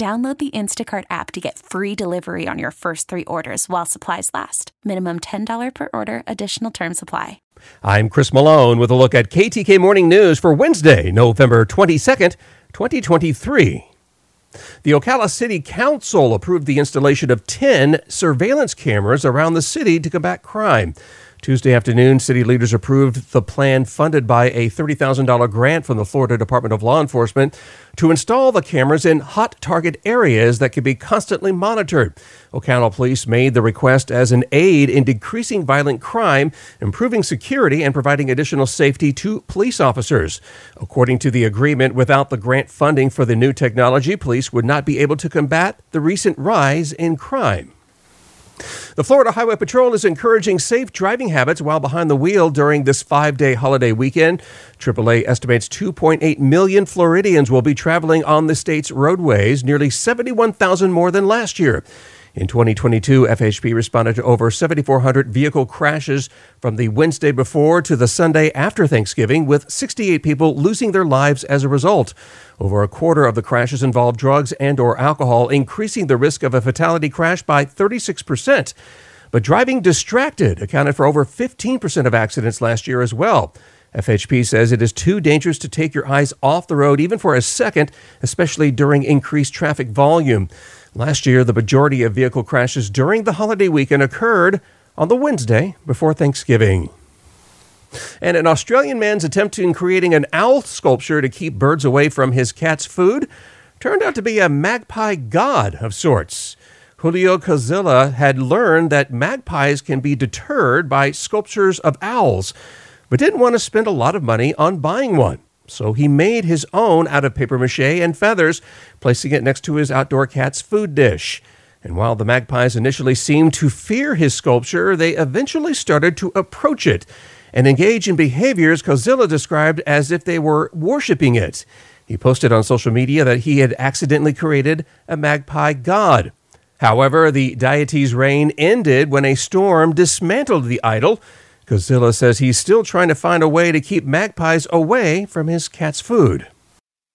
Download the Instacart app to get free delivery on your first three orders while supplies last. Minimum $10 per order, additional term supply. I'm Chris Malone with a look at KTK Morning News for Wednesday, November 22nd, 2023. The Ocala City Council approved the installation of 10 surveillance cameras around the city to combat crime. Tuesday afternoon, city leaders approved the plan funded by a $30,000 grant from the Florida Department of Law Enforcement to install the cameras in hot target areas that can be constantly monitored. Ocala police made the request as an aid in decreasing violent crime, improving security, and providing additional safety to police officers. According to the agreement, without the grant funding for the new technology, police would not be able to combat the recent rise in crime. The Florida Highway Patrol is encouraging safe driving habits while behind the wheel during this five day holiday weekend. AAA estimates 2.8 million Floridians will be traveling on the state's roadways, nearly 71,000 more than last year. In 2022, FHP responded to over 7,400 vehicle crashes from the Wednesday before to the Sunday after Thanksgiving, with 68 people losing their lives as a result. Over a quarter of the crashes involved drugs and or alcohol, increasing the risk of a fatality crash by 36%. But driving distracted accounted for over 15% of accidents last year as well. FHP says it is too dangerous to take your eyes off the road even for a second, especially during increased traffic volume. Last year, the majority of vehicle crashes during the holiday weekend occurred on the Wednesday before Thanksgiving. And an Australian man's attempt in creating an owl sculpture to keep birds away from his cat's food turned out to be a magpie god of sorts. Julio Cazilla had learned that magpies can be deterred by sculptures of owls, but didn't want to spend a lot of money on buying one. So he made his own out of paper mache and feathers, placing it next to his outdoor cat's food dish. And while the magpies initially seemed to fear his sculpture, they eventually started to approach it and engage in behaviors Cazilla described as if they were worshiping it. He posted on social media that he had accidentally created a magpie god. However, the deity's reign ended when a storm dismantled the idol. Cazilla says he's still trying to find a way to keep magpies away from his cat's food.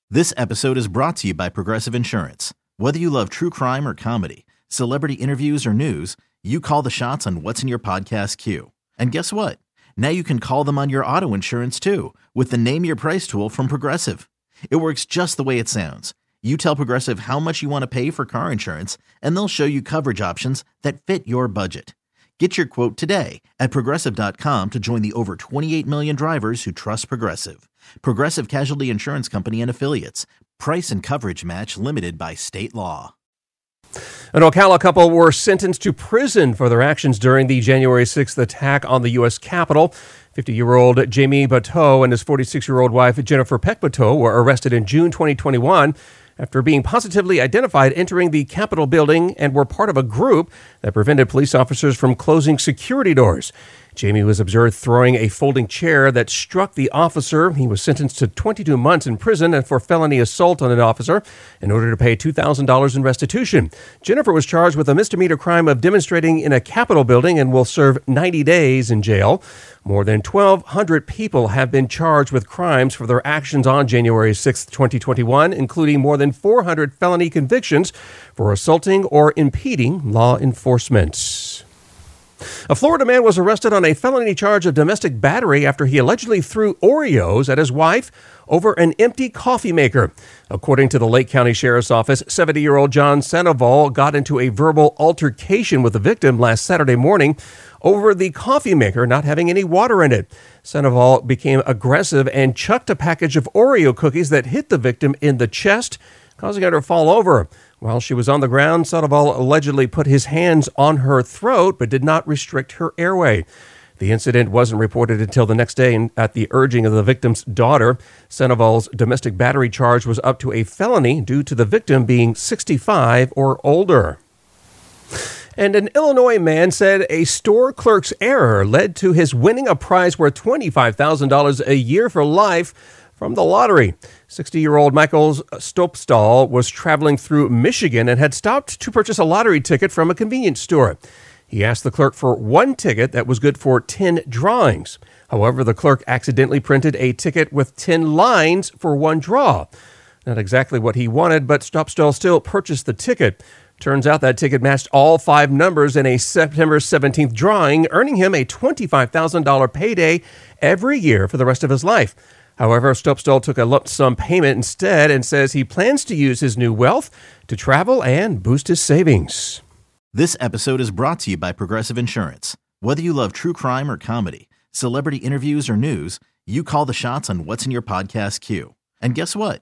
This episode is brought to you by Progressive Insurance. Whether you love true crime or comedy, celebrity interviews or news, you call the shots on what's in your podcast queue. And guess what? Now you can call them on your auto insurance too with the Name Your Price tool from Progressive. It works just the way it sounds. You tell Progressive how much you want to pay for car insurance, and they'll show you coverage options that fit your budget. Get your quote today at progressive.com to join the over 28 million drivers who trust Progressive. Progressive Casualty Insurance Company and Affiliates. Price and coverage match limited by state law. An Ocala couple were sentenced to prison for their actions during the January 6th attack on the U.S. Capitol. 50 year old Jamie Buteau and his 46 year old wife Jennifer Peck Buteau were arrested in June 2021 after being positively identified entering the Capitol building and were part of a group that prevented police officers from closing security doors. Jamie was observed throwing a folding chair that struck the officer. He was sentenced to 22 months in prison and for felony assault on an officer in order to pay $2,000 in restitution. Jennifer was charged with a misdemeanor crime of demonstrating in a Capitol building and will serve 90 days in jail. More than 1,200 people have been charged with crimes for their actions on January 6, 2021, including more than 400 felony convictions for assaulting or impeding law enforcement. A Florida man was arrested on a felony charge of domestic battery after he allegedly threw Oreos at his wife over an empty coffee maker. According to the Lake County Sheriff's Office, 70 year old John Sandoval got into a verbal altercation with the victim last Saturday morning over the coffee maker not having any water in it. Sandoval became aggressive and chucked a package of Oreo cookies that hit the victim in the chest, causing her to fall over. While she was on the ground, Sandoval allegedly put his hands on her throat but did not restrict her airway. The incident wasn't reported until the next day at the urging of the victim's daughter. Sandoval's domestic battery charge was up to a felony due to the victim being 65 or older. And an Illinois man said a store clerk's error led to his winning a prize worth $25,000 a year for life from the lottery. 60 year old Michael Stopstall was traveling through Michigan and had stopped to purchase a lottery ticket from a convenience store. He asked the clerk for one ticket that was good for 10 drawings. However, the clerk accidentally printed a ticket with 10 lines for one draw. Not exactly what he wanted, but Stopstall still purchased the ticket. Turns out that ticket matched all five numbers in a September 17th drawing, earning him a $25,000 payday every year for the rest of his life. However, Stopstall took a lump sum payment instead and says he plans to use his new wealth to travel and boost his savings. This episode is brought to you by Progressive Insurance. Whether you love true crime or comedy, celebrity interviews or news, you call the shots on what's in your podcast queue. And guess what?